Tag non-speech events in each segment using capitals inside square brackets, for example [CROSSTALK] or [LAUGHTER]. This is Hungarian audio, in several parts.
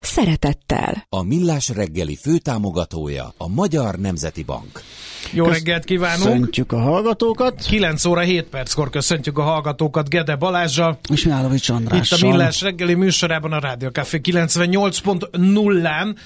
szeretettel. A Millás reggeli főtámogatója a Magyar Nemzeti Bank. Jó Kösz... reggelt kívánunk! Köszöntjük a hallgatókat! 9 óra 7 perckor köszöntjük a hallgatókat Gede Balázsjal. És Mihálovics Andrással. Itt a Millás reggeli műsorában a Rádió Café 98.0-án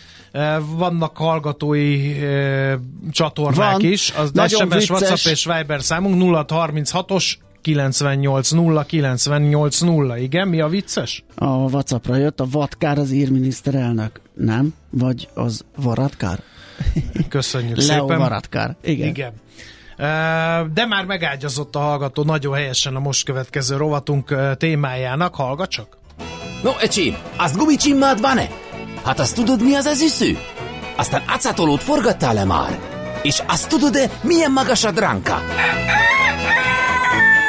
vannak hallgatói e, csatornák Van. is. Az Nagyon SMS, vicces. WhatsApp és Viber számunk 0636-os 980 980, igen, mi a vicces? A Whatsappra jött, a Vatkár az írminiszterelnök, nem? Vagy az Varatkár? Köszönjük Leo szépen. Varatkár, igen. igen. De már megágyazott a hallgató nagyon helyesen a most következő rovatunk témájának. Hallgat csak! No, ecsim, azt gumicsimmád van-e? Hát azt tudod, mi az az üsző? Aztán acatolót forgattál-e már? És azt tudod-e, milyen magas a dránka?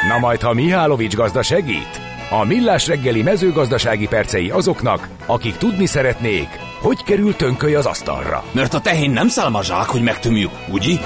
Na majd, ha Mihálovics gazda segít? A Millás reggeli mezőgazdasági percei azoknak, akik tudni szeretnék, hogy kerül tönköly az asztalra. Mert a tehén nem szálmazsák, hogy megtömjük, ugye?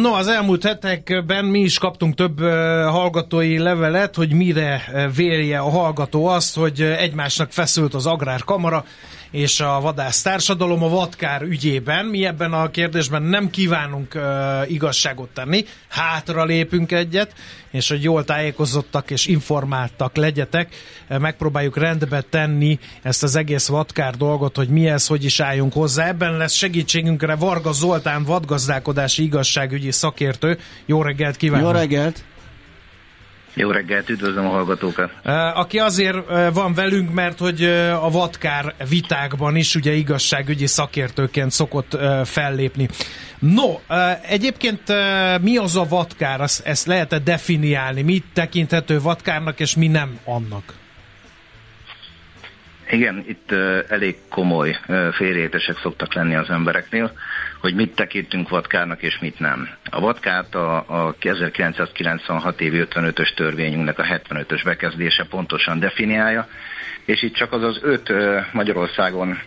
No, az elmúlt hetekben mi is kaptunk több hallgatói levelet, hogy mire vérje a hallgató azt, hogy egymásnak feszült az agrárkamara, és a vadász társadalom a vadkár ügyében. Mi ebben a kérdésben nem kívánunk uh, igazságot tenni, hátra lépünk egyet, és hogy jól tájékozottak és informáltak legyetek, megpróbáljuk rendbe tenni ezt az egész vadkár dolgot, hogy mi ez, hogy is álljunk hozzá. Ebben lesz segítségünkre Varga Zoltán vadgazdálkodási igazságügyi szakértő. Jó reggelt kívánok! Jó reggelt! Jó reggelt, üdvözlöm a hallgatókat! Aki azért van velünk, mert hogy a vadkár vitákban is ugye igazságügyi szakértőként szokott fellépni. No, egyébként mi az a vadkár? Ezt, ezt lehet-e definiálni? Mi tekinthető vadkárnak, és mi nem annak? Igen, itt elég komoly félreértések szoktak lenni az embereknél hogy mit tekintünk vadkárnak és mit nem. A vadkát a, a 1996 évi 55-ös törvényünknek a 75-ös bekezdése pontosan definiálja, és itt csak az az öt Magyarországon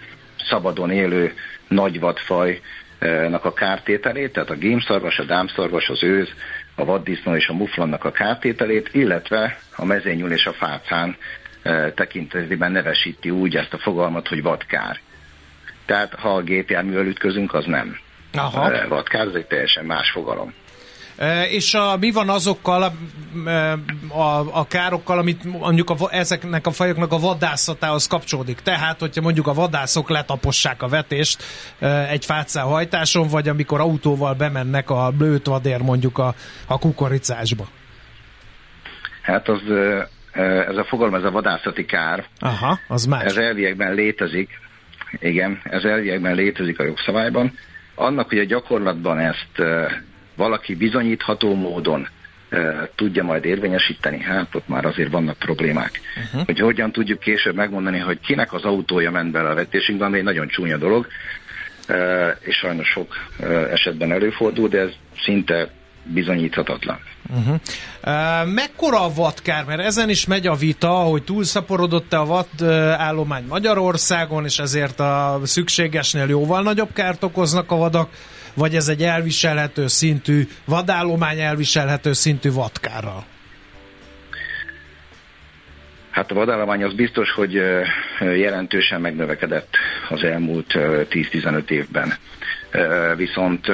szabadon élő nagy vadfajnak a kártételét, tehát a gémszarvas, a dámszarvas, az őz, a vaddisznó és a muflannak a kártételét, illetve a mezényül és a fácán tekintetében nevesíti úgy ezt a fogalmat, hogy vadkár. Tehát ha a gépjárművel ütközünk, az nem. Aha. Vadkár, ez egy teljesen más fogalom. E, és a, mi van azokkal a, a, a károkkal, amit mondjuk a, ezeknek a fajoknak a vadászatához kapcsolódik? Tehát, hogyha mondjuk a vadászok letapossák a vetést egy fácán hajtáson, vagy amikor autóval bemennek a blőt vadér mondjuk a, a kukoricásba? Hát az, ez a fogalom, ez a vadászati kár. Aha, az más. Ez elviekben létezik, igen, ez elviekben létezik a jogszabályban. Annak, hogy a gyakorlatban ezt valaki bizonyítható módon tudja majd érvényesíteni, hát ott már azért vannak problémák. Uh-huh. Hogy hogyan tudjuk később megmondani, hogy kinek az autója ment bele a vetésünkbe, ami egy nagyon csúnya dolog, és sajnos sok esetben előfordul, de ez szinte bizonyíthatatlan. Uh-huh. Uh, mekkora a vadkár? Mert ezen is megy a vita, hogy túlszaporodott-e a vad állomány Magyarországon, és ezért a szükségesnél jóval nagyobb kárt okoznak a vadak, vagy ez egy elviselhető szintű, vadállomány elviselhető szintű vadkárral? Hát a vadállomány az biztos, hogy jelentősen megnövekedett az elmúlt 10-15 évben. Viszont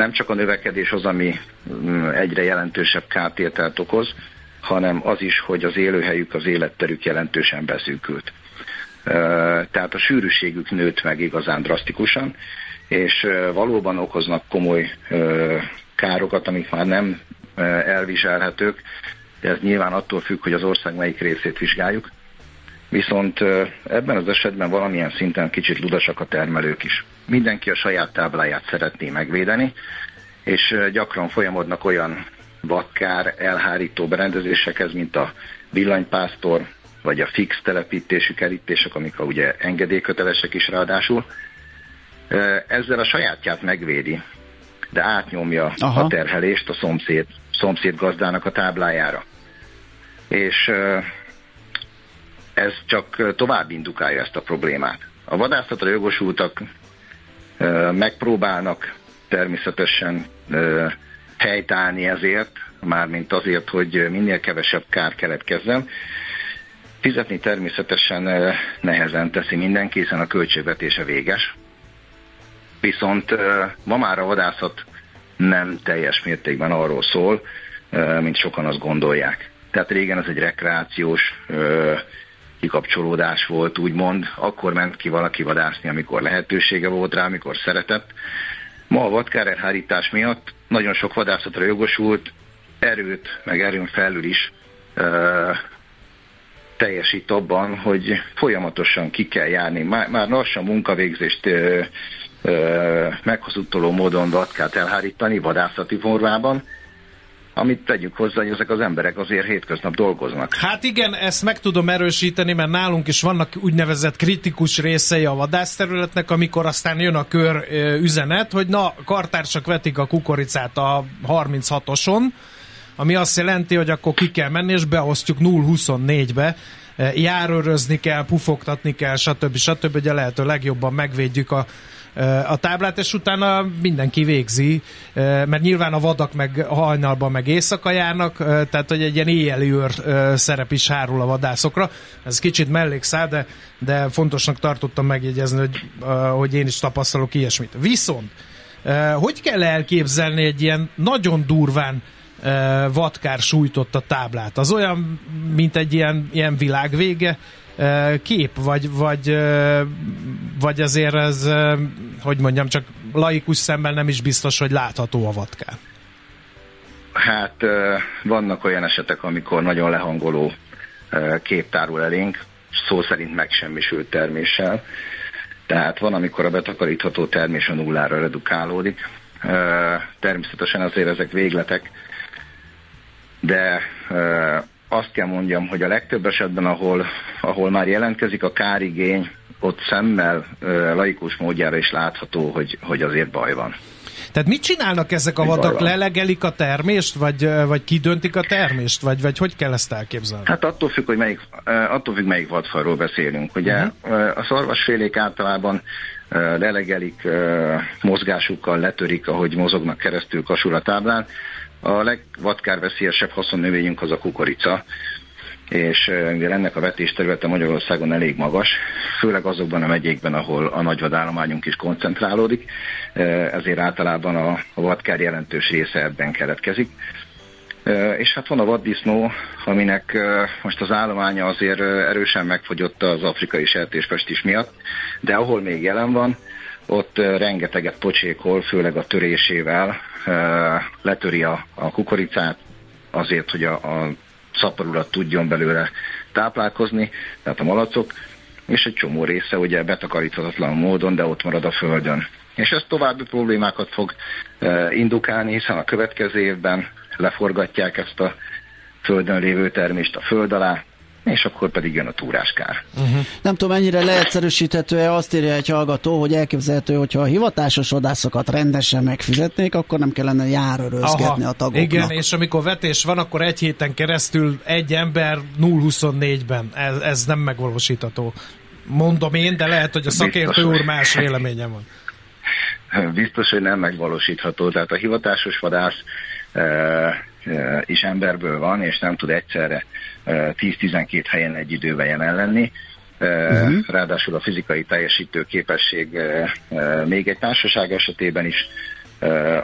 nem csak a növekedés az, ami mm, egyre jelentősebb kártételt okoz, hanem az is, hogy az élőhelyük, az életterük jelentősen beszűkült. Tehát a sűrűségük nőtt meg igazán drasztikusan, és valóban okoznak komoly károkat, amik már nem elviselhetők, ez nyilván attól függ, hogy az ország melyik részét vizsgáljuk. Viszont ebben az esetben valamilyen szinten kicsit ludasak a termelők is. Mindenki a saját tábláját szeretné megvédeni, és gyakran folyamodnak olyan vakkár elhárító berendezésekhez, mint a villanypásztor, vagy a fix telepítésű kerítések, amik a ugye engedélykötelesek is ráadásul. Ezzel a sajátját megvédi, de átnyomja Aha. a terhelést a szomszéd, szomszéd gazdának a táblájára. És ez csak tovább indukálja ezt a problémát. A vadászatra jogosultak megpróbálnak természetesen helytállni ezért, mármint azért, hogy minél kevesebb kár keletkezzen. Fizetni természetesen nehezen teszi mindenki, hiszen a költségvetése véges. Viszont ma már a vadászat nem teljes mértékben arról szól, mint sokan azt gondolják. Tehát régen ez egy rekreációs kikapcsolódás volt, úgymond. Akkor ment ki valaki vadászni, amikor lehetősége volt rá, amikor szeretett. Ma a vadkárerhárítás miatt nagyon sok vadászatra jogosult erőt, meg erőn felül is uh, teljesít abban, hogy folyamatosan ki kell járni. Már, már lassan munkavégzést uh, uh, meghazudtoló módon vadkát elhárítani vadászati formában, amit tegyük hozzá, hogy ezek az emberek azért hétköznap dolgoznak. Hát igen, ezt meg tudom erősíteni, mert nálunk is vannak úgynevezett kritikus részei a vadászterületnek, amikor aztán jön a kör üzenet, hogy na, kartársak vetik a kukoricát a 36-oson, ami azt jelenti, hogy akkor ki kell menni, és beosztjuk 0-24-be, járőrözni kell, pufogtatni kell, stb. stb. hogy a lehető legjobban megvédjük a a táblát, és utána mindenki végzi, mert nyilván a vadak meg hajnalban meg éjszaka járnak, tehát hogy egy ilyen éjjeli őr szerep is hárul a vadászokra. Ez kicsit mellékszál, de, de fontosnak tartottam megjegyezni, hogy, hogy én is tapasztalok ilyesmit. Viszont, hogy kell elképzelni egy ilyen nagyon durván vadkár sújtott a táblát? Az olyan, mint egy ilyen, ilyen világvége, kép, vagy, vagy, vagy azért ez, hogy mondjam, csak laikus szemmel nem is biztos, hogy látható a vatkán. Hát vannak olyan esetek, amikor nagyon lehangoló kép tárul elénk, szó szerint megsemmisült terméssel. Tehát van, amikor a betakarítható termés a nullára redukálódik. Természetesen azért ezek végletek, de azt kell mondjam, hogy a legtöbb esetben, ahol, ahol már jelentkezik a kárigény, ott szemmel laikus módjára is látható, hogy, hogy azért baj van. Tehát mit csinálnak ezek a vadak? Lelegelik a termést, vagy, vagy kidöntik a termést, vagy, vagy hogy kell ezt elképzelni? Hát attól függ, hogy melyik, attól függ, melyik vadfajról beszélünk. Ugye uh-huh. a szarvasfélék általában lelegelik, mozgásukkal letörik, ahogy mozognak keresztül kasul táblán. A legvadkárveszélyesebb haszonnövényünk az a kukorica, és mivel ennek a vetésterülete Magyarországon elég magas, főleg azokban a megyékben, ahol a nagyvadállományunk is koncentrálódik, ezért általában a vadkár jelentős része ebben keletkezik. És hát van a vaddisznó, aminek most az állománya azért erősen megfogyott az afrikai sertéspestis miatt, de ahol még jelen van, ott rengeteget pocsékol, főleg a törésével, letöri a, a kukoricát azért, hogy a, a szaporulat tudjon belőle táplálkozni, tehát a malacok, és egy csomó része ugye betakaríthatatlan módon, de ott marad a földön. És ez további problémákat fog indukálni, hiszen a következő évben leforgatják ezt a földön lévő termést a föld alá, és akkor pedig jön a túráskár. Uh-huh. Nem tudom, mennyire leegyszerűsíthető-e, azt írja egy hallgató, hogy elképzelhető, hogyha a hivatásos vadászokat rendesen megfizetnék, akkor nem kellene járőrözgetni a tagoknak. Igen, és amikor vetés van, akkor egy héten keresztül egy ember 0-24-ben. Ez, ez nem megvalósítható. Mondom én, de lehet, hogy a szakértő úr más véleménye van. Biztos, hogy nem megvalósítható. Tehát a hivatásos vadász is emberből van, és nem tud egyszerre 10-12 helyen egy időben jelen lenni. Uh-huh. Ráadásul a fizikai teljesítő képesség még egy társaság esetében is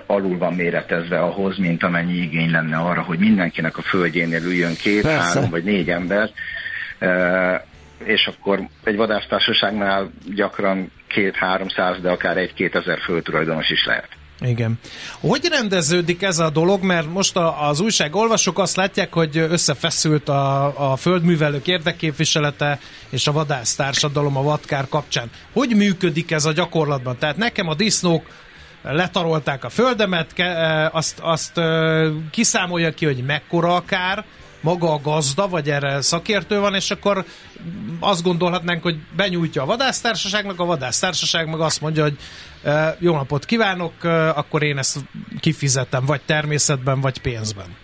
alul van méretezve ahhoz, mint amennyi igény lenne arra, hogy mindenkinek a földjénél üljön két, Persze. három vagy négy ember, és akkor egy vadásztársaságnál gyakran két-háromszáz, de akár egy-két ezer földtulajdonos is lehet. Igen. Hogy rendeződik ez a dolog? Mert most a, az újságolvasók azt látják, hogy összefeszült a, a földművelők érdekképviselete és a vadásztársadalom a vadkár kapcsán. Hogy működik ez a gyakorlatban? Tehát nekem a disznók letarolták a földemet, ke, azt, azt kiszámolja ki, hogy mekkora a kár, maga a gazda, vagy erre szakértő van, és akkor azt gondolhatnánk, hogy benyújtja a vadásztársaságnak, a vadásztársaság meg azt mondja, hogy jó napot kívánok, akkor én ezt kifizetem, vagy természetben, vagy pénzben.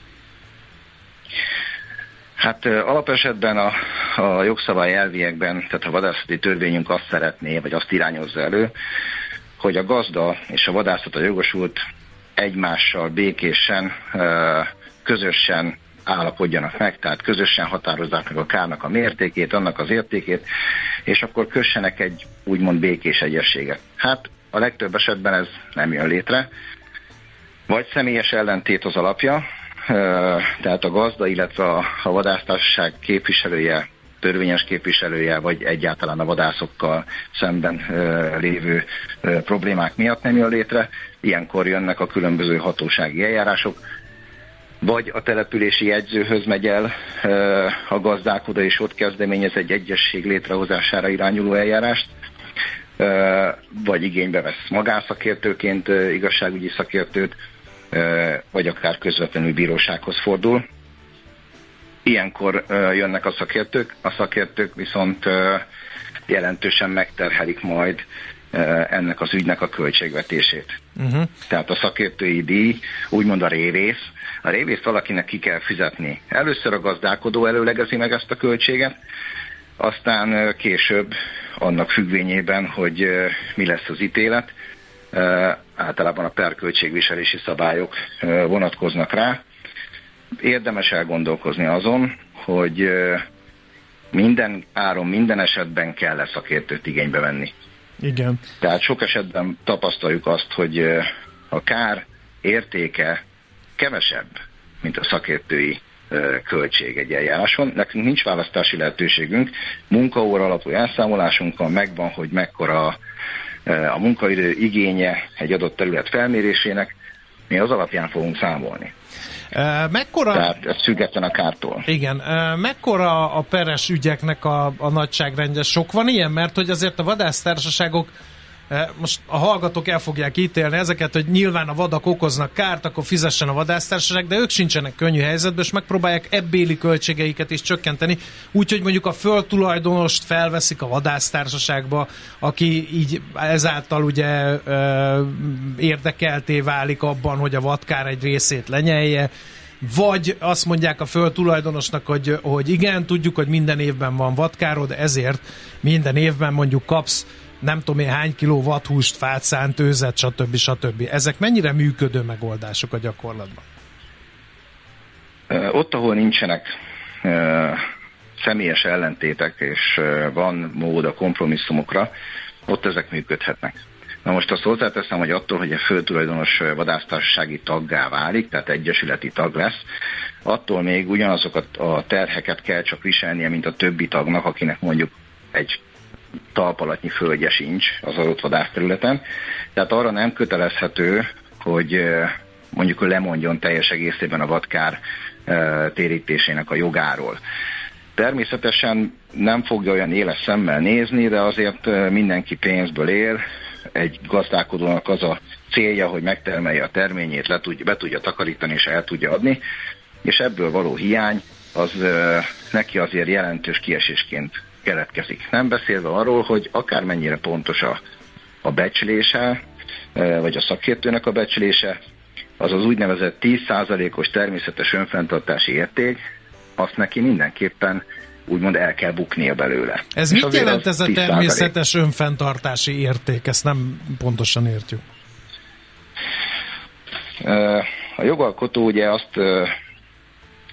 Hát alapesetben a, a jogszabály elviekben, tehát a vadászati törvényünk azt szeretné, vagy azt irányozza elő, hogy a gazda és a vadászat a jogosult egymással békésen, közösen állapodjanak meg, tehát közösen határozzák meg a kárnak a mértékét, annak az értékét, és akkor kössenek egy úgymond békés egyességet. Hát a legtöbb esetben ez nem jön létre, vagy személyes ellentét az alapja, tehát a gazda, illetve a vadásztársaság képviselője, törvényes képviselője, vagy egyáltalán a vadászokkal szemben lévő problémák miatt nem jön létre. Ilyenkor jönnek a különböző hatósági eljárások, vagy a települési jegyzőhöz megy el a gazdálkodó, és ott kezdeményez egy egyesség létrehozására irányuló eljárást, vagy igénybe vesz magánszakértőként igazságügyi szakértőt, vagy akár közvetlenül bírósághoz fordul. Ilyenkor jönnek a szakértők, a szakértők viszont jelentősen megterhelik majd ennek az ügynek a költségvetését. Uh-huh. Tehát a szakértői díj, úgymond a révész, a révészt valakinek ki kell fizetni. Először a gazdálkodó előlegezi meg ezt a költséget, aztán később annak függvényében, hogy mi lesz az ítélet, általában a perköltségviselési szabályok vonatkoznak rá. Érdemes elgondolkozni azon, hogy minden áron, minden esetben kell szakértőt igénybe venni. Igen. Tehát sok esetben tapasztaljuk azt, hogy a kár értéke kevesebb, mint a szakértői költség egy eljáráson. Nekünk nincs választási lehetőségünk, munkaóra alapú elszámolásunk van, megvan, hogy mekkora a munkaidő igénye egy adott terület felmérésének, mi az alapján fogunk számolni. Mekkora... Tehát ez független a kártól. Igen. Mekkora a peres ügyeknek a, a nagyságrendje? Sok van ilyen? Mert hogy azért a vadásztársaságok most a hallgatók el fogják ítélni ezeket, hogy nyilván a vadak okoznak kárt, akkor fizessen a vadásztársaság, de ők sincsenek könnyű helyzetben, és megpróbálják ebbéli költségeiket is csökkenteni, úgyhogy mondjuk a földtulajdonost felveszik a vadásztársaságba, aki így ezáltal ugye ö, érdekelté válik abban, hogy a vadkár egy részét lenyelje, vagy azt mondják a földtulajdonosnak, hogy, hogy igen, tudjuk, hogy minden évben van vadkárod, ezért minden évben mondjuk kapsz nem tudom én hány kiló vadhúst, fát, szánt, őzet, stb. stb. Ezek mennyire működő megoldások a gyakorlatban? Ott, ahol nincsenek személyes ellentétek, és van mód a kompromisszumokra, ott ezek működhetnek. Na most azt hozzáteszem, hogy attól, hogy a főtulajdonos vadásztársasági taggá válik, tehát egyesületi tag lesz, attól még ugyanazokat a terheket kell csak viselnie, mint a többi tagnak, akinek mondjuk egy talpalatnyi földje sincs az adott vadászterületen. Tehát arra nem kötelezhető, hogy mondjuk lemondjon teljes egészében a vadkár térítésének a jogáról. Természetesen nem fogja olyan éles szemmel nézni, de azért mindenki pénzből él. Egy gazdálkodónak az a célja, hogy megtermelje a terményét, le tudja, be tudja takarítani és el tudja adni, és ebből való hiány az neki azért jelentős kiesésként keletkezik. Nem beszélve arról, hogy akármennyire pontos a, a becslése, e, vagy a szakértőnek a becslése, az az úgynevezett 10%-os természetes önfenntartási érték, azt neki mindenképpen úgymond el kell buknia belőle. Ez És mit jelent ez a természetes önfenntartási érték? Ezt nem pontosan értjük. E, a jogalkotó ugye azt e,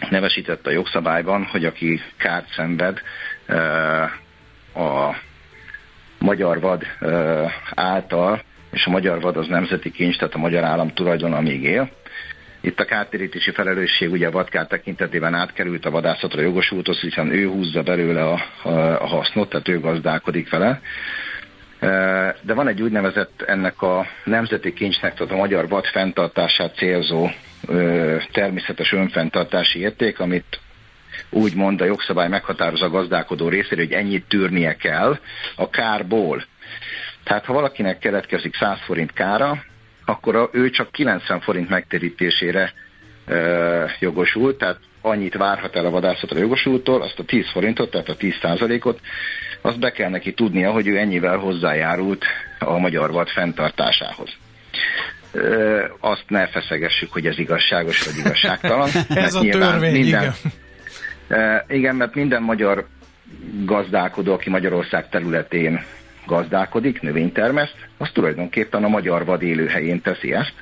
nevesítette a jogszabályban, hogy aki kárt szenved, a magyar vad által, és a magyar vad az nemzeti kincs, tehát a magyar állam tulajdon, még él. Itt a kártérítési felelősség ugye a vadkár tekintetében átkerült a vadászatra jogosulthoz, hiszen ő húzza belőle a, a hasznot, tehát ő gazdálkodik vele. De van egy úgynevezett ennek a nemzeti kincsnek, tehát a magyar vad fenntartását célzó természetes önfenntartási érték, amit úgy mond a jogszabály meghatározza a gazdálkodó részéről, hogy ennyit tűrnie kell a kárból. Tehát ha valakinek keletkezik 100 forint kára, akkor a, ő csak 90 forint megtérítésére e, jogosult, tehát annyit várhat el a vadászatra jogosultól, azt a 10 forintot, tehát a 10 százalékot, azt be kell neki tudnia, hogy ő ennyivel hozzájárult a magyar vad fenntartásához. Ö, azt ne feszegessük, hogy ez igazságos vagy igazságtalan. [LAUGHS] ez a törvény, minden, igen. Igen, mert minden magyar gazdálkodó, aki Magyarország területén gazdálkodik, növénytermeszt, az tulajdonképpen a magyar vad élőhelyén teszi ezt.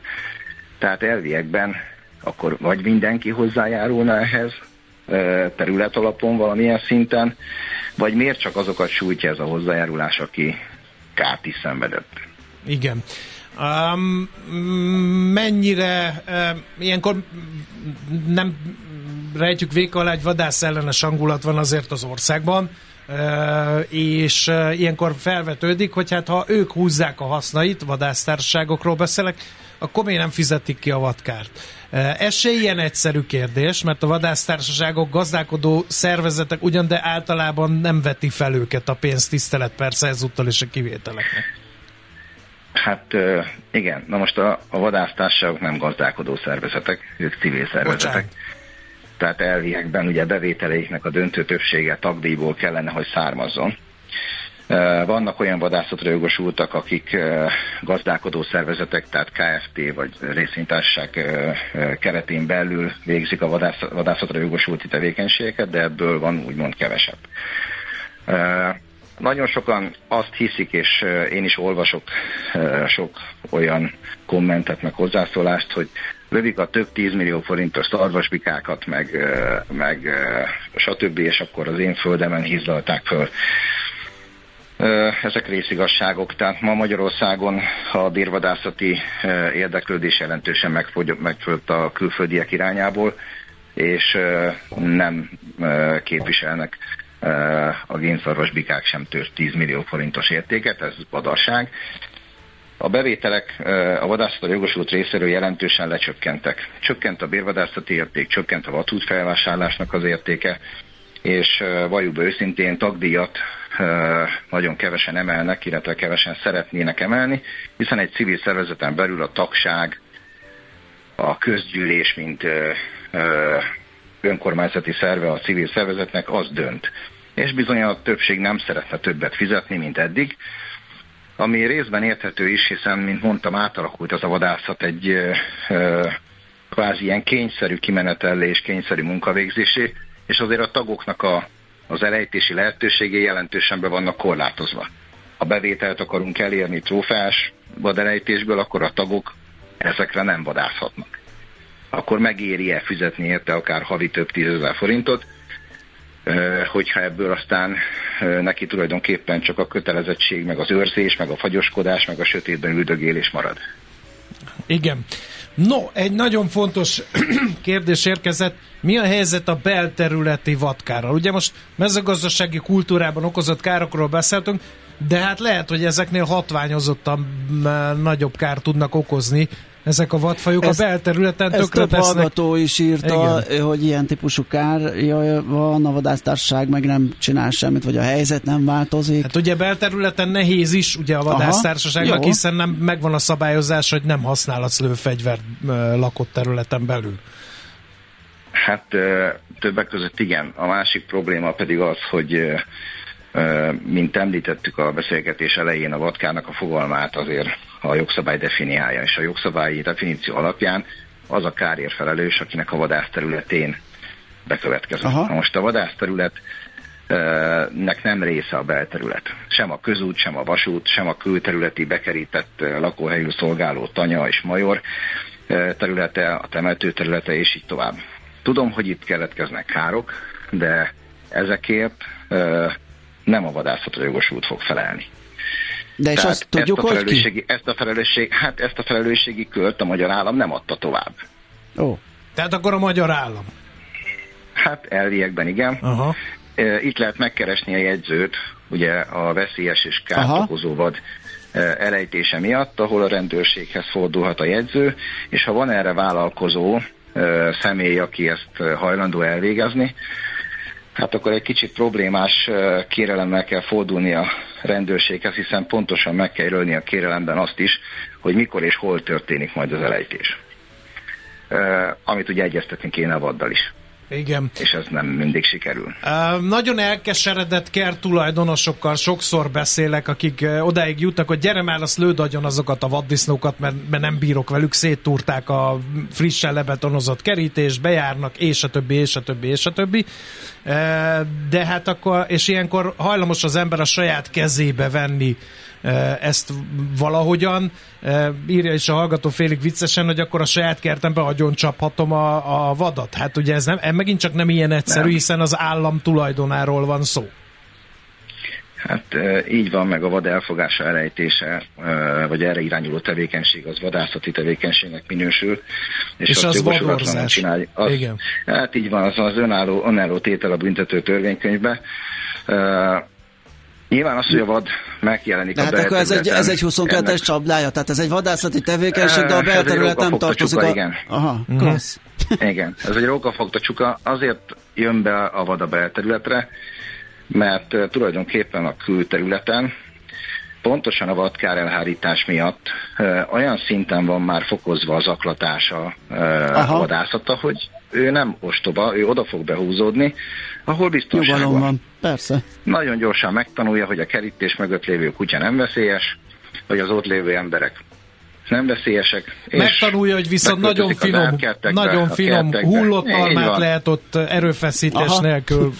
Tehát elviekben akkor vagy mindenki hozzájárulna ehhez terület alapon valamilyen szinten, vagy miért csak azokat sújtja ez a hozzájárulás, aki kárt is szenvedett. Igen. Um, mennyire uh, ilyenkor nem rejtjük véka alá, egy vadász ellenes hangulat van azért az országban, és ilyenkor felvetődik, hogy hát ha ők húzzák a hasznait, vadásztársaságokról beszélek, akkor miért nem fizetik ki a vadkárt? Ez se ilyen egyszerű kérdés, mert a vadásztársaságok gazdálkodó szervezetek ugyan, de általában nem veti fel őket a pénztisztelet, persze ezúttal is a kivételeknek. Hát igen, na most a, a vadásztársaságok nem gazdálkodó szervezetek, ők civil szervezetek. Bocsánat tehát elviekben ugye bevételeiknek a döntő többsége tagdíjból kellene, hogy származzon. Vannak olyan vadászatra jogosultak, akik gazdálkodó szervezetek, tehát KFT vagy részvénytársaság keretén belül végzik a vadászatra jogosulti tevékenységeket, de ebből van úgymond kevesebb. Nagyon sokan azt hiszik, és én is olvasok sok olyan kommentet, meg hozzászólást, hogy lövik a több tízmillió forintos szarvasbikákat, meg, meg stb., és akkor az én földemen hízlalták föl. Ezek részigasságok, tehát ma Magyarországon a bírvadászati érdeklődés jelentősen megfogyott a külföldiek irányából, és nem képviselnek a génszarvasbikák sem tört 10 millió forintos értéket, ez badarság. A bevételek a vadászatra jogosult részéről jelentősen lecsökkentek. Csökkent a bérvadászati érték, csökkent a vatút felvásárlásnak az értéke, és valljuk be őszintén tagdíjat nagyon kevesen emelnek, illetve kevesen szeretnének emelni, hiszen egy civil szervezeten belül a tagság, a közgyűlés, mint önkormányzati szerve a civil szervezetnek, az dönt. És bizony a többség nem szeretne többet fizetni, mint eddig, ami részben érthető is, hiszen, mint mondtam, átalakult az a vadászat egy ö, kvázi ilyen kényszerű kimenetellés, kényszerű munkavégzésé, és azért a tagoknak a, az elejtési lehetőségé jelentősen be vannak korlátozva. Ha bevételt akarunk elérni trófás vadelejtésből, akkor a tagok ezekre nem vadászhatnak. Akkor megéri-e fizetni érte akár havi több tízezer forintot, hogyha ebből aztán neki tulajdonképpen csak a kötelezettség, meg az őrzés, meg a fagyoskodás, meg a sötétben üldögélés marad. Igen. No, egy nagyon fontos [CLEARS THROAT] kérdés érkezett. Mi a helyzet a belterületi vadkárral? Ugye most mezőgazdasági kultúrában okozott károkról beszéltünk, de hát lehet, hogy ezeknél hatványozottan nagyobb kárt tudnak okozni, ezek a vadfajok ezt, a belterületen tökre több tesznek. hallgató is írta, Igen. hogy ilyen típusú kárja van, a vadásztárság meg nem csinál semmit, vagy a helyzet nem változik. Hát ugye belterületen nehéz is ugye a vadásztársaságnak, Aha, hiszen nem megvan a szabályozás, hogy nem használhatsz lőfegyvert lakott területen belül. Hát többek között igen. A másik probléma pedig az, hogy mint említettük a beszélgetés elején, a vatkának a fogalmát azért a jogszabály definiálja, és a jogszabályi definíció alapján az a kárért felelős, akinek a vadászterületén bekövetkezik. Aha. Most a vadászterület nek nem része a belterület. Sem a közút, sem a vasút, sem a külterületi bekerített lakóhelyű szolgáló tanya és major területe, a temető területe, és így tovább. Tudom, hogy itt keletkeznek károk, de ezekért nem a vadászatra jogosult fog felelni. De és azt tudjuk, ezt a felelősségi, hogy ki? Ezt a, felelősség, hát ezt a felelősségi kört a magyar állam nem adta tovább. Ó. Tehát akkor a magyar állam? Hát elviekben igen. Aha. Itt lehet megkeresni a jegyzőt, ugye a veszélyes és kárt okozó vad elejtése miatt, ahol a rendőrséghez fordulhat a jegyző, és ha van erre vállalkozó személy, aki ezt hajlandó elvégezni, hát akkor egy kicsit problémás kérelemmel kell fordulni a rendőrséghez, hiszen pontosan meg kell jelölni a kérelemben azt is, hogy mikor és hol történik majd az elejtés. Amit ugye egyeztetni kéne a vaddal is. Igen. És ez nem mindig sikerül. Uh, nagyon elkeseredett kert tulajdonosokkal sokszor beszélek, akik uh, odáig jutnak, hogy gyere már, azt lőd agyon azokat a vaddisznókat, mert, mert nem bírok velük, széttúrták a frissen lebetonozott kerítést, bejárnak, és a többi, és a többi, és a többi. Uh, de hát akkor, és ilyenkor hajlamos az ember a saját kezébe venni ezt valahogyan. Írja is a hallgató félig viccesen, hogy akkor a saját kertembe agyon csaphatom a, a vadat. Hát ugye ez nem, megint csak nem ilyen egyszerű, nem. hiszen az állam tulajdonáról van szó. Hát így van, meg a vad elfogása, elejtése, vagy erre irányuló tevékenység, az vadászati tevékenységnek minősül. És, és az vadorzás. Csinálj, az, Igen. Hát így van, az az önálló, önálló tétel a büntető törvénykönyvbe. Nyilván az, hogy a vad megjelenik de hát a akkor ez egy, ez egy 22-es ennek... csapdája, tehát ez egy vadászati tevékenység, de a belterület nem tartozik a... Igen. Aha, mm. klassz. igen, ez egy rókafogta csuka, azért jön be a vad a belterületre, mert tulajdonképpen a külterületen pontosan a vadkár elhárítás miatt olyan szinten van már fokozva az aklatása a vadászata, hogy ő nem ostoba, ő oda fog behúzódni, ahol biztonság van. van. Persze. Nagyon gyorsan megtanulja, hogy a kerítés mögött lévő kutya nem veszélyes, hogy az ott lévő emberek nem veszélyesek. Megtanulja, hogy viszont nagyon finom, nagyon finom hullott almát lehet ott erőfeszítés Aha. nélkül [LAUGHS]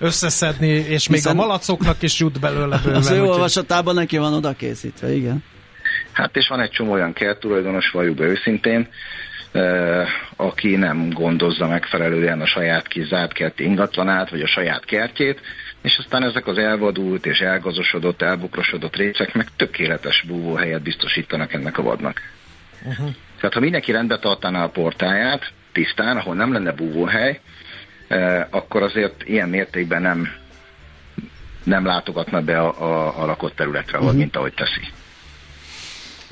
összeszedni, és még a malacoknak is jut belőle bőven. [LAUGHS] Az ő olvasatában neki van oda készítve, igen. Hát és van egy csomó olyan kert tulajdonos, valljuk be őszintén, aki nem gondozza megfelelően a saját kizárt kerti ingatlanát, vagy a saját kertjét, és aztán ezek az elvadult és elgazosodott, elbukrosodott részek meg tökéletes búvóhelyet biztosítanak ennek a vadnak. Uh-huh. Tehát ha mindenki rendbe tartaná a portáját, tisztán, ahol nem lenne búvóhely, akkor azért ilyen mértékben nem, nem látogatna be a, a, a lakott területre, uh-huh. mint ahogy teszi.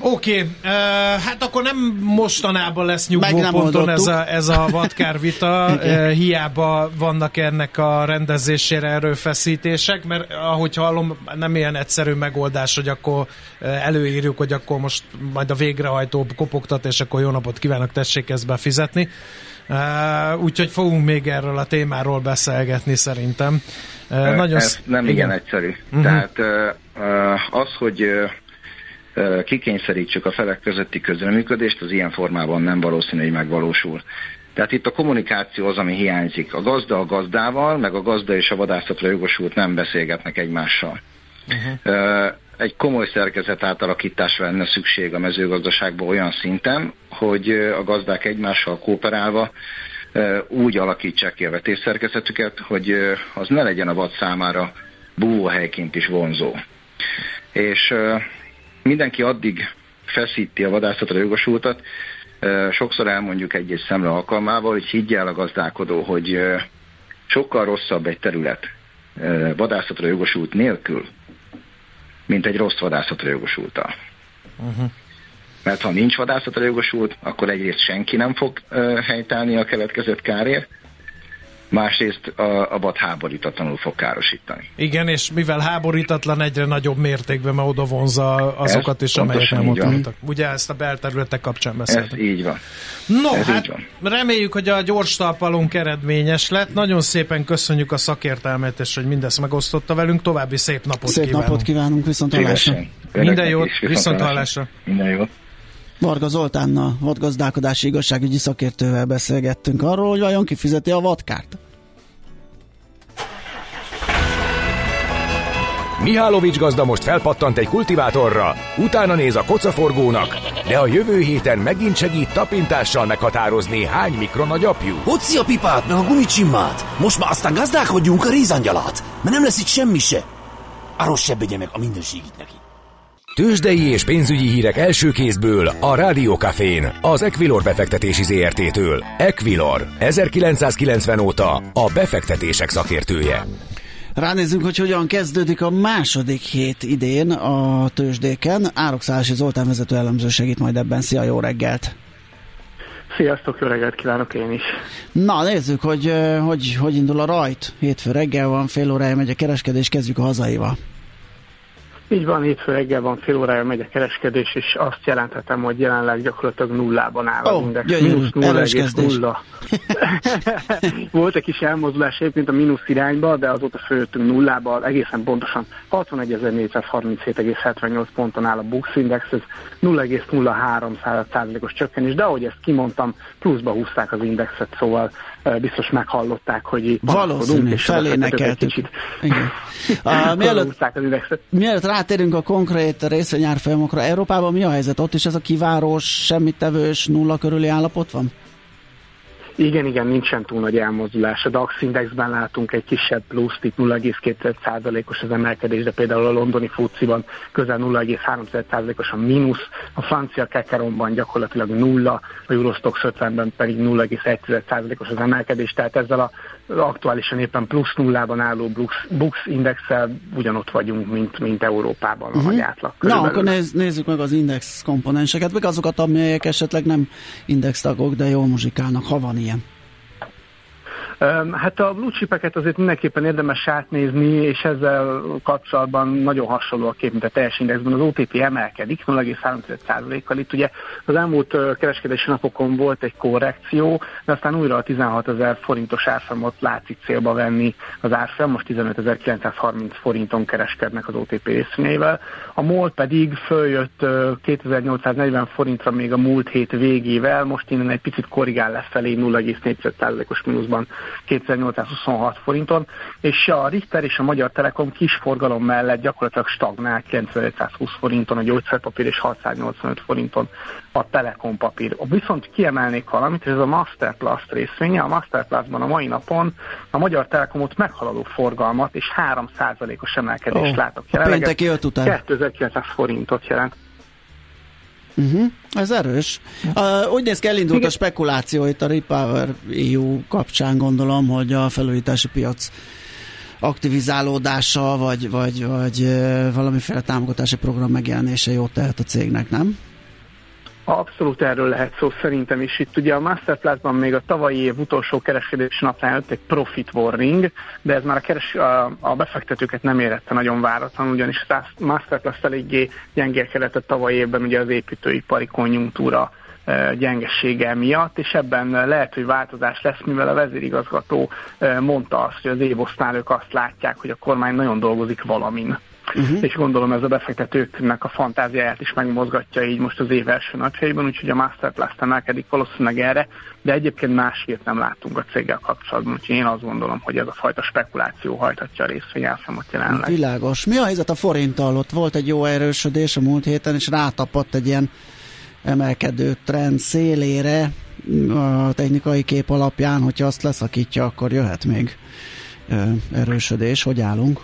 Oké, okay, uh, hát akkor nem mostanában lesz nyugvóponton ez a, ez a vadkár vita, [LAUGHS] uh, hiába vannak ennek a rendezésére erőfeszítések, mert ahogy hallom, nem ilyen egyszerű megoldás, hogy akkor előírjuk, hogy akkor most majd a végrehajtó kopogtat, és akkor jó napot kívánok, tessék ezt befizetni. Uh, úgyhogy fogunk még erről a témáról beszélgetni szerintem. Uh, nagyon ez nem igen, igen egyszerű. Uh-huh. Tehát uh, az, hogy uh, kikényszerítsük a felek közötti közreműködést, az ilyen formában nem valószínű, hogy megvalósul. Tehát itt a kommunikáció az, ami hiányzik. A gazda a gazdával, meg a gazda és a vadászatra jogosult nem beszélgetnek egymással. Uh-huh. Egy komoly szerkezet átalakításra lenne szükség a mezőgazdaságban olyan szinten, hogy a gazdák egymással kooperálva úgy alakítsák ki a vetésszerkezetüket, hogy az ne legyen a vad számára búvóhelyként is vonzó. És mindenki addig feszíti a vadászatra jogosultat, sokszor elmondjuk egy-egy szemre alkalmával, hogy higgye el a gazdálkodó, hogy sokkal rosszabb egy terület vadászatra jogosult nélkül, mint egy rossz vadászatra jogosulta. Uh-huh. Mert ha nincs vadászatra jogosult, akkor egyrészt senki nem fog helytállni a keletkezett kárért, másrészt a, a bad háborítatlanul fog károsítani. Igen, és mivel háborítatlan egyre nagyobb mértékben, mert oda vonza azokat is, amelyek nem ott voltak. Ugye ezt a belterületek kapcsán beszéltünk. Ez így van. No, Ez hát van. reméljük, hogy a gyors talpalunk eredményes lett. Nagyon szépen köszönjük a szakértelmet, és hogy mindezt megosztotta velünk. További szép napot szép kívánunk. napot kívánunk, viszont hallásra. Minden jót, viszont hallásra. Minden jót. Varga Zoltánnal, vadgazdálkodási igazságügyi szakértővel beszélgettünk arról, hogy vajon kifizeti a vadkárt. Mihálovics gazda most felpattant egy kultivátorra, utána néz a kocaforgónak, de a jövő héten megint segít tapintással meghatározni, hány mikron a gyapjú. Hoci a pipát, meg a gumicsimmát! Most már aztán gazdálkodjunk a rézangyalát, mert nem lesz itt semmi se. Arról se meg a mindenségit neki. Tőzsdei és pénzügyi hírek első kézből a Rádiókafén, az Equilor befektetési ZRT-től. Equilor, 1990 óta a befektetések szakértője. Ránézzünk, hogy hogyan kezdődik a második hét idén a tőzsdéken. Árokszállási Zoltán vezető elemző segít majd ebben. Szia, jó reggelt! Sziasztok, jó reggelt kívánok én is! Na, nézzük, hogy hogy, hogy indul a rajt. Hétfő reggel van, fél órája megy a kereskedés, kezdjük a hazaival. Így van, hétfő reggel van, fél órája megy a kereskedés, és azt jelenthetem, hogy jelenleg gyakorlatilag nullában áll oh, a index. Mínusz 0,0. [LAUGHS] Volt egy kis elmozdulás egyébként a mínusz irányba, de azóta följöttünk nullába, egészen pontosan 61.437,78 ponton áll a Bux Index, ez 0,03%-os csökkenés, de ahogy ezt kimondtam, pluszba húzták az indexet, szóval biztos meghallották, hogy Valószínű, felénekeltük. Igen. [LAUGHS] Uh, mielőtt, mielőtt rátérünk a konkrét részvényárfolyamokra, Európában mi a helyzet? Ott is ez a kivárós, semmit tevős, nulla körüli állapot van? Igen, igen, nincsen túl nagy elmozdulás. A DAX indexben látunk egy kisebb pluszt, itt 0,2%-os az emelkedés, de például a londoni fuciban közel 0,3%-os a mínusz, a francia kekeromban gyakorlatilag nulla, a Eurostox 50-ben pedig 0,1%-os az emelkedés, tehát ezzel a aktuálisan éppen plusz nullában álló Bux, Bux indexel ugyanott vagyunk, mint, mint Európában uh-huh. a nagy átlag. Na, akkor néz, nézzük meg az index komponenseket, meg azokat, amelyek esetleg nem index tagok, de jól muzsikálnak, ha van ilyen. Hát a blue chipeket azért mindenképpen érdemes átnézni, és ezzel kapcsolatban nagyon hasonló a kép, mint a teljes indexben. Az OTP emelkedik 0,3%-kal. Itt ugye az elmúlt kereskedési napokon volt egy korrekció, de aztán újra a 16 ezer forintos árfolyamot látszik célba venni az árfolyam, most 15.930 forinton kereskednek az OTP részvényeivel. A MOL pedig följött 2840 forintra még a múlt hét végével, most innen egy picit korrigál lefelé 0,4%-os mínuszban 2826 forinton, és a Richter és a Magyar Telekom kis forgalom mellett gyakorlatilag stagnál 9520 forinton, a gyógyszerpapír és 685 forinton a Telekom papír. Viszont kiemelnék valamit, ez a Masterplast részvénye. A Masterplastban a mai napon a Magyar Telekomot meghaladó forgalmat és 3%-os emelkedést oh, látok jelenleg. Pénteki 2900 forintot jelent. Uh-huh. Ez erős. Uh, úgy néz ki, elindult Igen. a spekuláció itt a Repower EU kapcsán, gondolom, hogy a felújítási piac aktivizálódása, vagy, vagy, vagy valamiféle támogatási program megjelenése jót tehet a cégnek, nem? Abszolút erről lehet szó szerintem is. Itt ugye a Masterplastban még a tavalyi év utolsó kereskedés napján jött egy profit warning, de ez már a, keres, a, a befektetőket nem érette nagyon váratlan, ugyanis a Masterplast eléggé gyengélkedett a tavalyi évben ugye az építőipari konjunktúra e, gyengessége miatt, és ebben lehet, hogy változás lesz, mivel a vezérigazgató e, mondta azt, hogy az évosztán ők azt látják, hogy a kormány nagyon dolgozik valamin uh-huh. és gondolom ez a befektetőknek a fantáziáját is megmozgatja így most az év első napjaiban, úgyhogy a Masterplast emelkedik valószínűleg erre, de egyébként más hírt nem látunk a céggel kapcsolatban, úgyhogy én azt gondolom, hogy ez a fajta spekuláció hajtatja a részvényárfolyamot jelenleg. Világos. Mi a helyzet a forinttal? Ott volt egy jó erősödés a múlt héten, és rátapadt egy ilyen emelkedő trend szélére a technikai kép alapján, hogyha azt leszakítja, akkor jöhet még erősödés. Hogy állunk?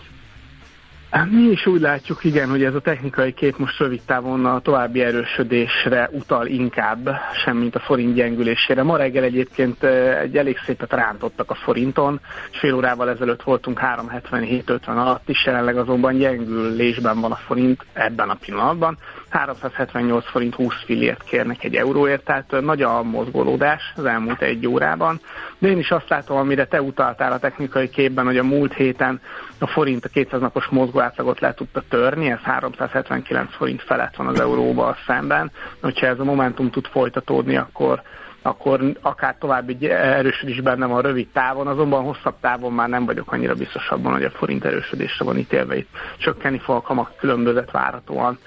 Hát mi is úgy látjuk, igen, hogy ez a technikai kép most rövid távon a további erősödésre utal inkább, semmint a forint gyengülésére. Ma reggel egyébként egy elég szépet rántottak a forinton, és fél órával ezelőtt voltunk 377-50 alatt is, jelenleg azonban gyengülésben van a forint ebben a pillanatban. 378 forint 20 fillért kérnek egy euróért, tehát nagy a mozgolódás az elmúlt egy órában. De én is azt látom, amire te utaltál a technikai képben, hogy a múlt héten a forint a 200 napos mozgóátlagot le tudta törni, ez 379 forint felett van az euróval szemben. Hogyha ez a momentum tud folytatódni, akkor akkor akár további erősödés benne van rövid távon, azonban hosszabb távon már nem vagyok annyira biztos abban, hogy a forint erősödésre van ítélve itt. Csökkenni fog a kamak különbözet várhatóan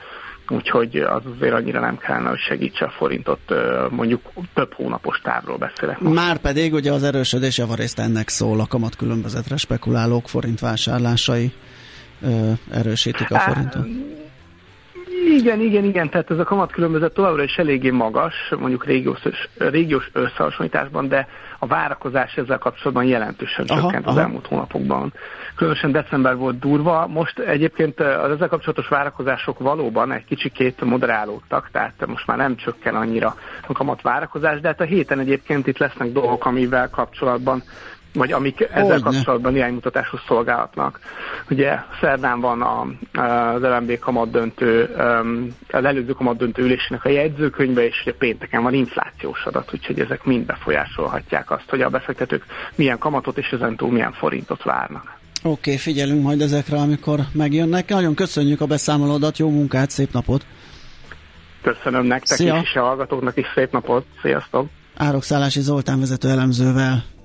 úgyhogy az azért annyira nem kellene, hogy segítse a forintot, mondjuk több hónapos távról beszélek. Most. Már pedig ugye az erősödés javarészt ennek szól, a kamat különbözetre spekulálók forint vásárlásai erősítik a forintot. Igen, igen, igen, tehát ez a kamat különbözet továbbra is eléggé magas, mondjuk régiós, régiós összehasonlításban, de a várakozás ezzel kapcsolatban jelentősen aha, csökkent aha. az elmúlt hónapokban. Különösen december volt durva, most egyébként az ezzel kapcsolatos várakozások valóban egy kicsikét moderálódtak, tehát most már nem csökken annyira a kamat várakozás, de hát a héten egyébként itt lesznek dolgok, amivel kapcsolatban vagy amik ezzel Hogyne. kapcsolatban iránymutatáshoz szolgálatnak. Ugye szerdán van a, az LMB kamat döntő, az előző kamat döntő ülésének a jegyzőkönyve, és ugye pénteken van inflációs adat, úgyhogy ezek mind befolyásolhatják azt, hogy a befektetők milyen kamatot és ezentúl milyen forintot várnak. Oké, okay, figyelünk majd ezekre, amikor megjönnek. Nagyon köszönjük a beszámolódat, jó munkát, szép napot! Köszönöm nektek Szia. is, és a hallgatóknak is szép napot. Sziasztok! Árokszállási Zoltán vezető elemzővel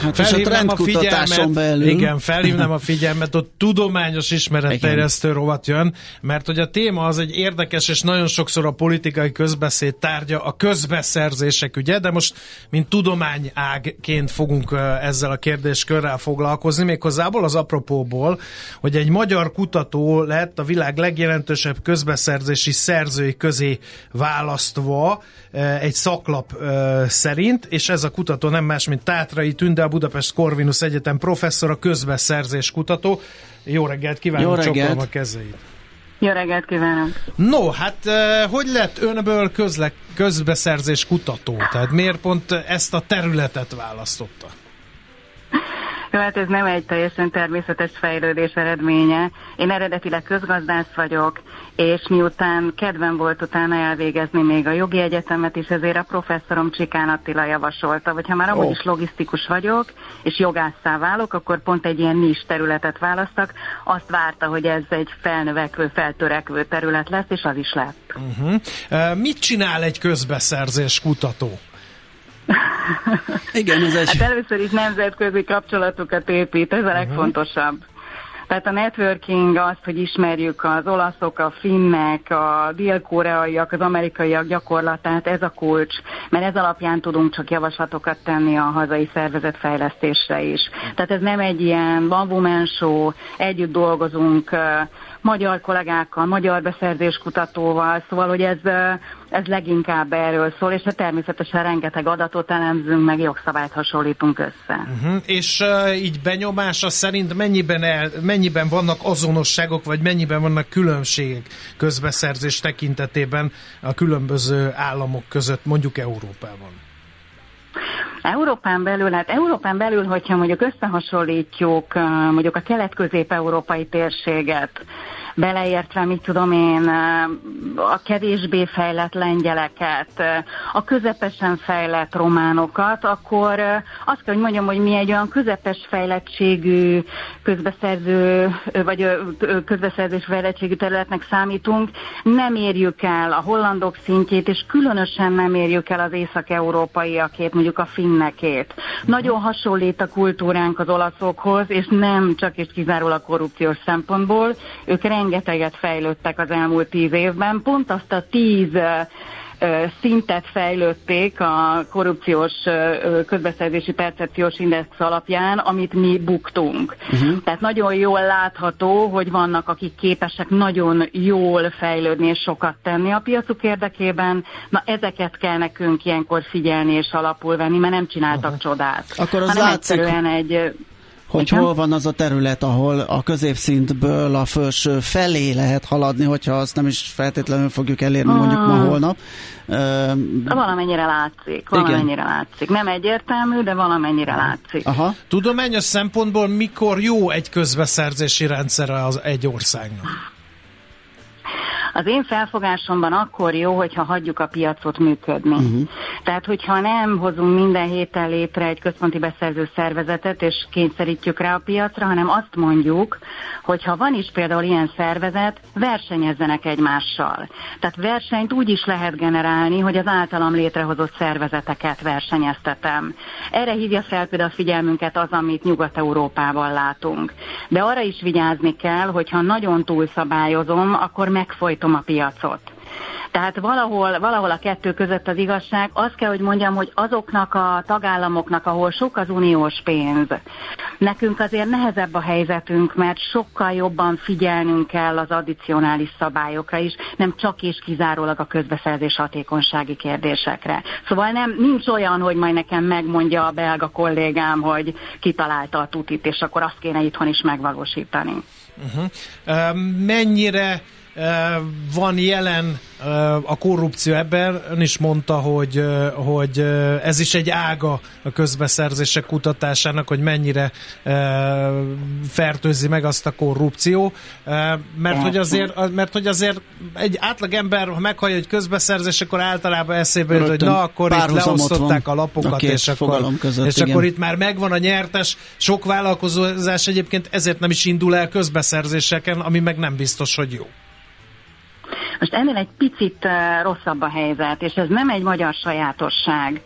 Hát és a trendkutatáson belül. Igen, felhívnám a figyelmet, ott tudományos ismeretterjesztő rovat jön, mert hogy a téma az egy érdekes, és nagyon sokszor a politikai közbeszéd tárgya a közbeszerzések ügye, de most mint tudományágként fogunk ezzel a kérdéskörrel foglalkozni, méghozzából az apropóból, hogy egy magyar kutató lett a világ legjelentősebb közbeszerzési szerzői közé választva egy szaklap szerint, és ez a kutató nem más, mint Tátrai Tünde, a Budapest Corvinus Egyetem professzor, a közbeszerzés kutató. Jó reggelt kívánok, Jó reggelt. a kezeit. Jó reggelt kívánok! No, hát hogy lett önből közle, közbeszerzés kutató? Tehát miért pont ezt a területet választotta? Jó, hát ez nem egy teljesen természetes fejlődés eredménye. Én eredetileg közgazdász vagyok, és miután kedvem volt utána elvégezni még a jogi egyetemet is, ezért a professzorom Csikán Attila javasolta, hogy ha már amúgy oh. is logisztikus vagyok, és jogásszá válok, akkor pont egy ilyen nis területet választak. Azt várta, hogy ez egy felnövekvő, feltörekvő terület lesz, és az is lett. Uh-huh. Uh, mit csinál egy közbeszerzés kutató? [LAUGHS] Igen, ez egy... Hát először is nemzetközi kapcsolatokat épít, ez a uh-huh. legfontosabb. Tehát a networking az, hogy ismerjük az olaszok, a finnek, a dél-koreaiak, az amerikaiak gyakorlatát, ez a kulcs, mert ez alapján tudunk csak javaslatokat tenni a hazai szervezetfejlesztésre is. Tehát ez nem egy ilyen one show, együtt dolgozunk magyar kollégákkal, magyar beszerzéskutatóval, szóval, hogy ez, ez leginkább erről szól, és természetesen rengeteg adatot elemzünk, meg jogszabályt hasonlítunk össze. Uh-huh. És uh, így benyomása szerint mennyiben, el, mennyiben vannak azonosságok, vagy mennyiben vannak különbségek közbeszerzés tekintetében a különböző államok között, mondjuk Európában? Európán belül, hát Európán belül, hogyha mondjuk összehasonlítjuk mondjuk a kelet-közép-európai térséget, beleértve, mit tudom én, a kevésbé fejlett lengyeleket, a közepesen fejlett románokat, akkor azt kell, hogy mondjam, hogy mi egy olyan közepes fejlettségű közbeszerző, vagy közbeszerzés fejlettségű területnek számítunk, nem érjük el a hollandok szintjét, és különösen nem érjük el az észak-európaiakét, mondjuk a finnekét. Nagyon hasonlít a kultúránk az olaszokhoz, és nem csak és kizárólag korrupciós szempontból. Ők rengeteget fejlődtek az elmúlt tíz évben. Pont azt a tíz szintet fejlődték a korrupciós közbeszerzési percepciós index alapján, amit mi buktunk. Uh-huh. Tehát nagyon jól látható, hogy vannak, akik képesek nagyon jól fejlődni és sokat tenni a piacuk érdekében. Na ezeket kell nekünk ilyenkor figyelni és alapul venni, mert nem csináltak uh-huh. csodát. Akkor az hanem látszik, egyszerűen egy hogy Igen? hol van az a terület, ahol a középszintből a felső felé lehet haladni, hogyha azt nem is feltétlenül fogjuk elérni mondjuk ma ah. holnap. Uh, valamennyire látszik, valamennyire igen. látszik. Nem egyértelmű, de valamennyire látszik. Aha. Tudományos szempontból mikor jó egy közbeszerzési rendszer az egy országnak? Az én felfogásomban akkor jó, hogyha hagyjuk a piacot működni. Uh-huh. Tehát, hogyha nem hozunk minden héten létre egy központi beszerző szervezetet, és kényszerítjük rá a piacra, hanem azt mondjuk, hogy ha van is például ilyen szervezet, versenyezzenek egymással. Tehát versenyt úgy is lehet generálni, hogy az általam létrehozott szervezeteket versenyeztetem. Erre hívja fel például a figyelmünket az, amit Nyugat-Európában látunk. De arra is vigyázni kell, hogy ha nagyon túlszabályozom, akkor megfojtom látom a piacot. Tehát valahol, valahol a kettő között az igazság. Azt kell, hogy mondjam, hogy azoknak a tagállamoknak, ahol sok az uniós pénz, Nekünk azért nehezebb a helyzetünk, mert sokkal jobban figyelnünk kell az addicionális szabályokra is, nem csak és kizárólag a közbeszerzés hatékonysági kérdésekre. Szóval nem, nincs olyan, hogy majd nekem megmondja a belga kollégám, hogy kitalálta a tutit, és akkor azt kéne itthon is megvalósítani. Uh-huh. Uh, mennyire van jelen a korrupció ebben, ön is mondta, hogy, hogy ez is egy ága a közbeszerzések kutatásának, hogy mennyire fertőzi meg azt a korrupció, mert hogy azért, mert hogy azért egy átlag ember, ha meghallja, hogy közbeszerzés, akkor általában eszébe jut, hogy na, akkor itt leosztották a lapokat, a és, akkor, között, és akkor itt már megvan a nyertes. Sok vállalkozás egyébként ezért nem is indul el közbeszerzéseken, ami meg nem biztos, hogy jó. Most ennél egy picit rosszabb a helyzet, és ez nem egy magyar sajátosság.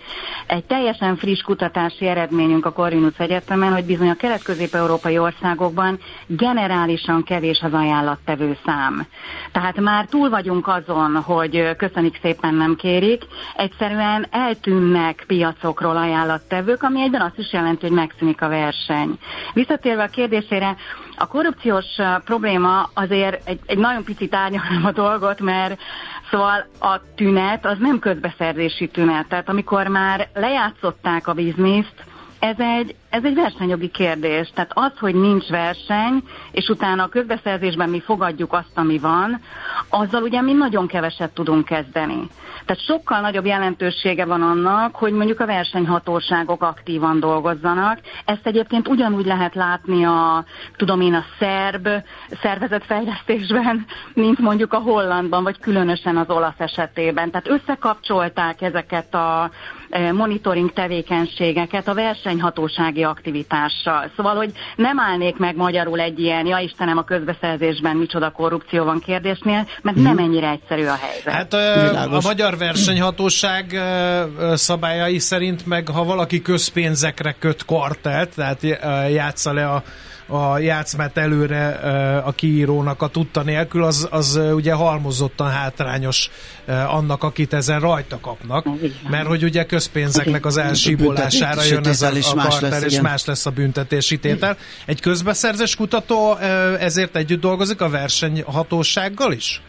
Egy teljesen friss kutatási eredményünk a Corvinus Egyetemen, hogy bizony a kelet-közép-európai országokban generálisan kevés az ajánlattevő szám. Tehát már túl vagyunk azon, hogy köszönik szépen nem kérik, egyszerűen eltűnnek piacokról ajánlattevők, ami egyben azt is jelenti, hogy megszűnik a verseny. Visszatérve a kérdésére, a korrupciós probléma azért egy, egy nagyon picit árnyalom a dolgot, mert szóval a tünet az nem közbeszerzési tünet. Tehát amikor már lejátszották a bizniszt, ez egy, ez egy versenyjogi kérdés. Tehát az, hogy nincs verseny, és utána a közbeszerzésben mi fogadjuk azt, ami van, azzal ugye mi nagyon keveset tudunk kezdeni. Tehát sokkal nagyobb jelentősége van annak, hogy mondjuk a versenyhatóságok aktívan dolgozzanak. Ezt egyébként ugyanúgy lehet látni a, tudom én, a szerb szervezetfejlesztésben, mint mondjuk a hollandban, vagy különösen az olasz esetében. Tehát összekapcsolták ezeket a e, monitoring tevékenységeket a versenyhatósági aktivitással. Szóval, hogy nem állnék meg magyarul egy ilyen, ja Istenem, a közbeszerzésben micsoda korrupció van kérdésnél, mert nem mhm. ennyire egyszerű a helyzet. Hát a magyar versenyhatóság szabályai szerint meg, ha valaki közpénzekre köt kartelt, tehát játsza le a a játszmát előre a kiírónak a tudta nélkül, az, az ugye halmozottan hátrányos annak, akit ezen rajta kapnak, mert hogy ugye közpénzeknek az elsíbolására jön ez a, a kartel, és más lesz a büntetési tétel. Egy közbeszerzés kutató ezért együtt dolgozik a versenyhatósággal is?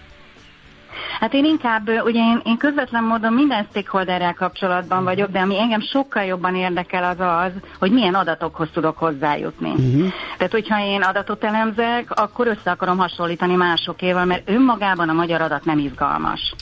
Hát én inkább, ugye én, én közvetlen módon minden stakeholderrel kapcsolatban vagyok, de ami engem sokkal jobban érdekel az az, hogy milyen adatokhoz tudok hozzájutni. Uh-huh. Tehát, hogyha én adatot elemzek, akkor össze akarom hasonlítani másokéval, mert önmagában a magyar adat nem izgalmas.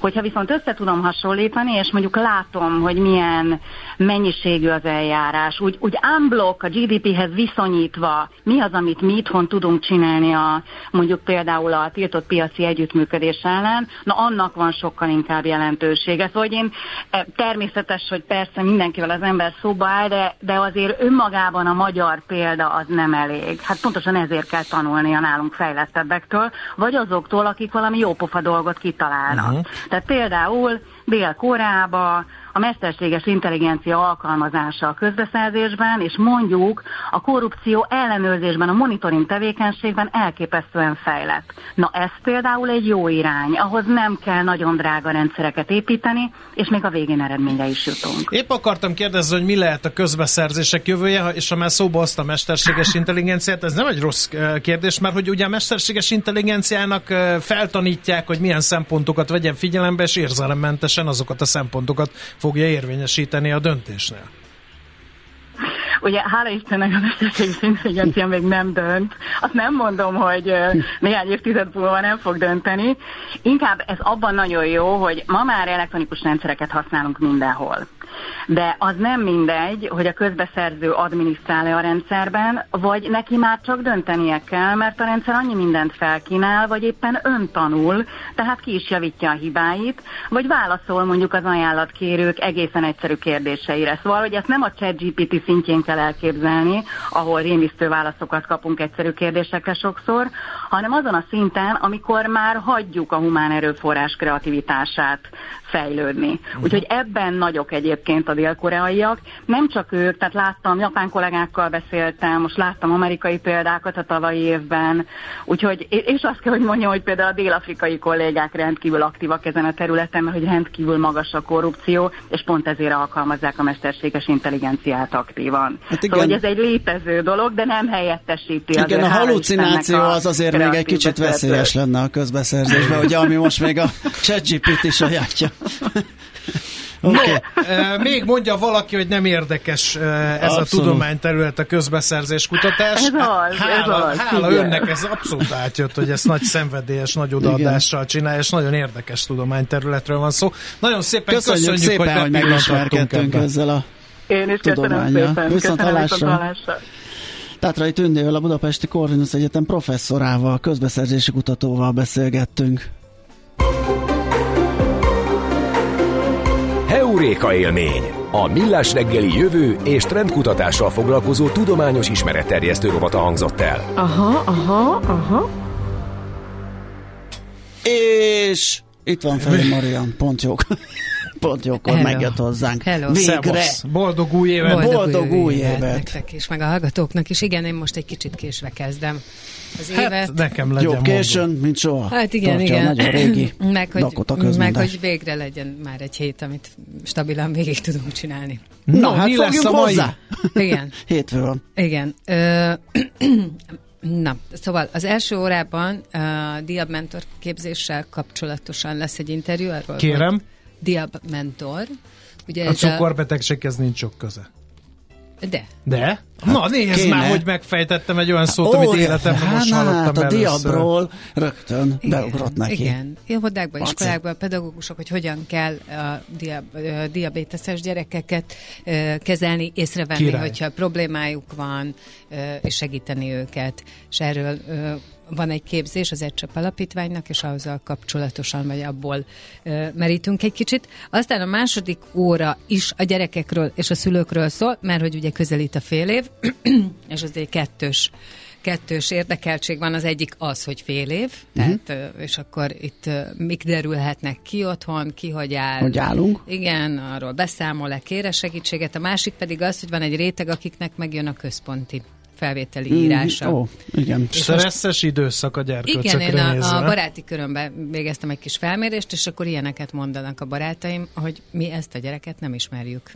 Hogyha viszont össze tudom hasonlítani, és mondjuk látom, hogy milyen mennyiségű az eljárás, úgy, úgy unblock a GDP-hez viszonyítva, mi az, amit mi itthon tudunk csinálni a, mondjuk például a tiltott piaci együttműködés ellen, na annak van sokkal inkább jelentősége. Szóval hogy én eh, természetes, hogy persze mindenkivel az ember szóba áll, de, de azért önmagában a magyar példa az nem elég. Hát pontosan ezért kell tanulni a nálunk fejlettebbektől, vagy azoktól, akik valami jópofa dolgot kitalálnak. Uh-huh. Tehát például Dél-Koreába a mesterséges intelligencia alkalmazása a közbeszerzésben, és mondjuk a korrupció ellenőrzésben, a monitoring tevékenységben elképesztően fejlett. Na ez például egy jó irány, ahhoz nem kell nagyon drága rendszereket építeni, és még a végén eredményre is jutunk. Épp akartam kérdezni, hogy mi lehet a közbeszerzések jövője, és ha már szóba azt a mesterséges intelligenciát, ez nem egy rossz kérdés, mert hogy ugye a mesterséges intelligenciának feltanítják, hogy milyen szempontokat vegyen figyelembe, és érzelemmentesen azokat a szempontokat fogja érvényesíteni a döntésnél? Ugye hála Istennek a mesterséges intelligencia még nem dönt. Azt nem mondom, hogy néhány évtized múlva nem fog dönteni. Inkább ez abban nagyon jó, hogy ma már elektronikus rendszereket használunk mindenhol. De az nem mindegy, hogy a közbeszerző adminisztrálja a rendszerben, vagy neki már csak döntenie kell, mert a rendszer annyi mindent felkínál, vagy éppen ön tanul, tehát ki is javítja a hibáit, vagy válaszol mondjuk az ajánlatkérők egészen egyszerű kérdéseire. Szóval, hogy ezt nem a ChatGPT szintjén kell elképzelni, ahol rémisztő válaszokat kapunk egyszerű kérdésekre sokszor, hanem azon a szinten, amikor már hagyjuk a humán erőforrás kreativitását fejlődni. Uh-huh. Úgyhogy ebben nagyok egyébként egyébként a dél-koreaiak. Nem csak ők, tehát láttam, japán kollégákkal beszéltem, most láttam amerikai példákat a tavalyi évben, úgyhogy, és azt kell, hogy mondjam, hogy például a dél-afrikai kollégák rendkívül aktívak ezen a területen, mert hogy rendkívül magas a korrupció, és pont ezért alkalmazzák a mesterséges intelligenciát aktívan. Hát igen. Szóval, hogy ez egy létező dolog, de nem helyettesíti. Igen, a halucináció az azért még egy kicsit veszélyes lenne a közbeszerzésben, ugye, ami most még a [LAUGHS] ChatGPT sajátja. Okay. No, még mondja valaki, hogy nem érdekes ez abszolút. a tudományterület, a közbeszerzés kutatás. Ez az, hála, ez az, hála önnek ez abszolút átjött, hogy ezt nagy szenvedélyes, nagy odaadással csinálja, és nagyon érdekes tudományterületről van szó. Nagyon szépen köszönjük, köszönjük szépen, hogy, hogy megismerkedtünk ezzel a Én is köszönöm szépen. Viszont hallásra. Tátrai Tündével, a Budapesti Corvinus Egyetem professzorával, közbeszerzési kutatóval beszélgettünk. Heuréka élmény. A Millás reggeli jövő és trendkutatással foglalkozó tudományos ismeretterjesztő robata hangzott el. Aha, aha, aha. És itt van Feri Marian, pont jó. Pont jókor Hello. megjött hozzánk. Hello. Végre! Boldog új évet! Boldog, Boldog új, új évet. évet! Nektek is, meg a hallgatóknak is. Igen, én most egy kicsit késve kezdem az hát, évet. nekem legyen Jobb későn, mint soha. Hát igen, Tartja igen. nagyon régi [CLEARS THROAT] meg, hogy, meg hogy végre legyen már egy hét, amit stabilan végig tudunk csinálni. Na, no, hát mi lesz a mai? hozzá. Igen. [LAUGHS] Hétfő van. Igen. Ö, [CLEARS THROAT] Na, szóval az első órában a Diab Mentor képzéssel kapcsolatosan lesz egy interjú. Arról Kérem. Diab Mentor. Ugye a cukorbetegséghez nincs sok köze. De. De? Hát, Na nézd kéne. már, hogy megfejtettem egy olyan szót, Ó, amit életemben hát, most hallottam hát, a diabról rögtön igen, beugrott neki. Igen, óvodákban, iskolákban a pedagógusok, hogy hogyan kell a diab, diabéteses gyerekeket kezelni, észrevenni, Király. hogyha problémájuk van, és segíteni őket. És erről van egy képzés az Egycsap Alapítványnak, és azzal kapcsolatosan, vagy abból ö, merítünk egy kicsit. Aztán a második óra is a gyerekekről és a szülőkről szól, mert hogy ugye közelít a fél év, [CLEARS THROAT] és az egy kettős kettős érdekeltség van, az egyik az, hogy fél év, uh-huh. tehát, és akkor itt mik derülhetnek ki otthon, ki hogy áll. Hogy állunk. Igen, arról beszámol-e, kére segítséget, a másik pedig az, hogy van egy réteg, akiknek megjön a központi felvételi írása. Mm, ó, igen. Stresszes időszak a gyerkőcökre Igen, én a, a baráti körömben végeztem egy kis felmérést, és akkor ilyeneket mondanak a barátaim, hogy mi ezt a gyereket nem ismerjük.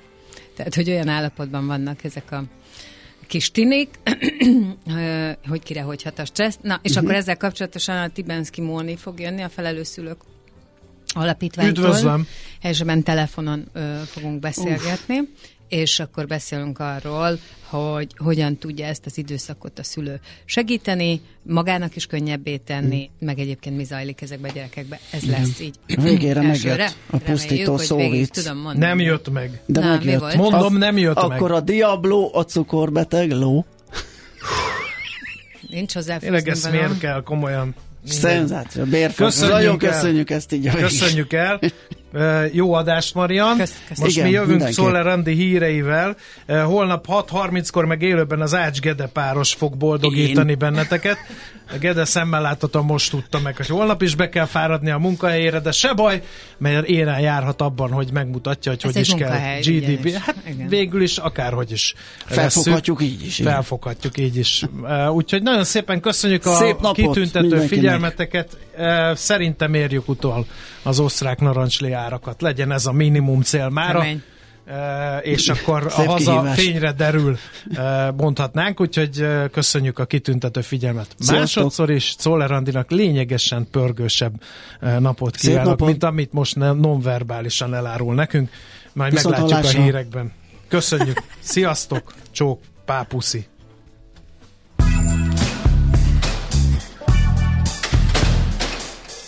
Tehát, hogy olyan állapotban vannak ezek a kis tinik, [CLEARS THROAT] hogy kire hogy hat a stressz. Na, és uh-huh. akkor ezzel kapcsolatosan a Tibenszki Móni fog jönni, a felelőszülők alapítványtól. Üdvözlöm! Elsőben telefonon ö, fogunk beszélgetni. Uf és akkor beszélünk arról, hogy hogyan tudja ezt az időszakot a szülő segíteni, magának is könnyebbé tenni, mm. meg egyébként mi zajlik ezekbe a gyerekekbe. Ez Igen. lesz így. Végére megjött a pusztító szóvic. Nem jött meg. De Na, megjött. Mondom, nem jött akkor meg. Akkor a Diablo, a cukorbeteg, ló. Nincs hozzá Tényleg ezt miért kell komolyan Szenzáció, bérfak. Nagyon köszönjük ezt így. Köszönjük el. [LAUGHS] Jó adást, Marian. Kösz, kösz. Most Igen, mi jövünk Szoller Andi híreivel. Holnap 6.30-kor meg élőben az Ács Gede páros fog boldogítani Én. benneteket. A Gede szemmel láthatóan most tudta meg, hogy holnap is be kell fáradni a munkahelyére, de se baj, mert éren járhat abban, hogy megmutatja, hogy Ez hogy is kell GDP. Hát Igen. végül is akárhogy is. Felfoghatjuk leszünk. így is. Felfoghatjuk így is. Úgyhogy nagyon szépen köszönjük a Szép napot kitüntető figyelmeteket. Szerintem érjük utol az osztrák narancsli árakat. Legyen ez a minimum cél mára. Kemény. Uh, és akkor a haza kihívás. fényre derül, uh, mondhatnánk, úgyhogy uh, köszönjük a kitüntető figyelmet. Sziasztok. Másodszor is Czoller Andinak lényegesen pörgősebb napot kívánok, napot. mint amit most nonverbálisan elárul nekünk. Majd Viszont meglátjuk hallásra. a hírekben. Köszönjük. Sziasztok. Csók. Pápuszi.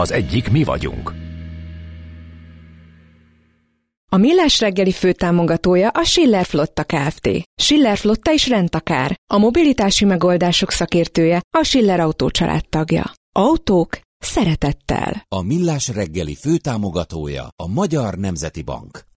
Az egyik mi vagyunk. A Millás reggeli főtámogatója a Schiller Flotta Kft. Schiller Flotta is rendtakár. A mobilitási megoldások szakértője a Schiller Autó tagja. Autók szeretettel. A Millás reggeli főtámogatója a Magyar Nemzeti Bank.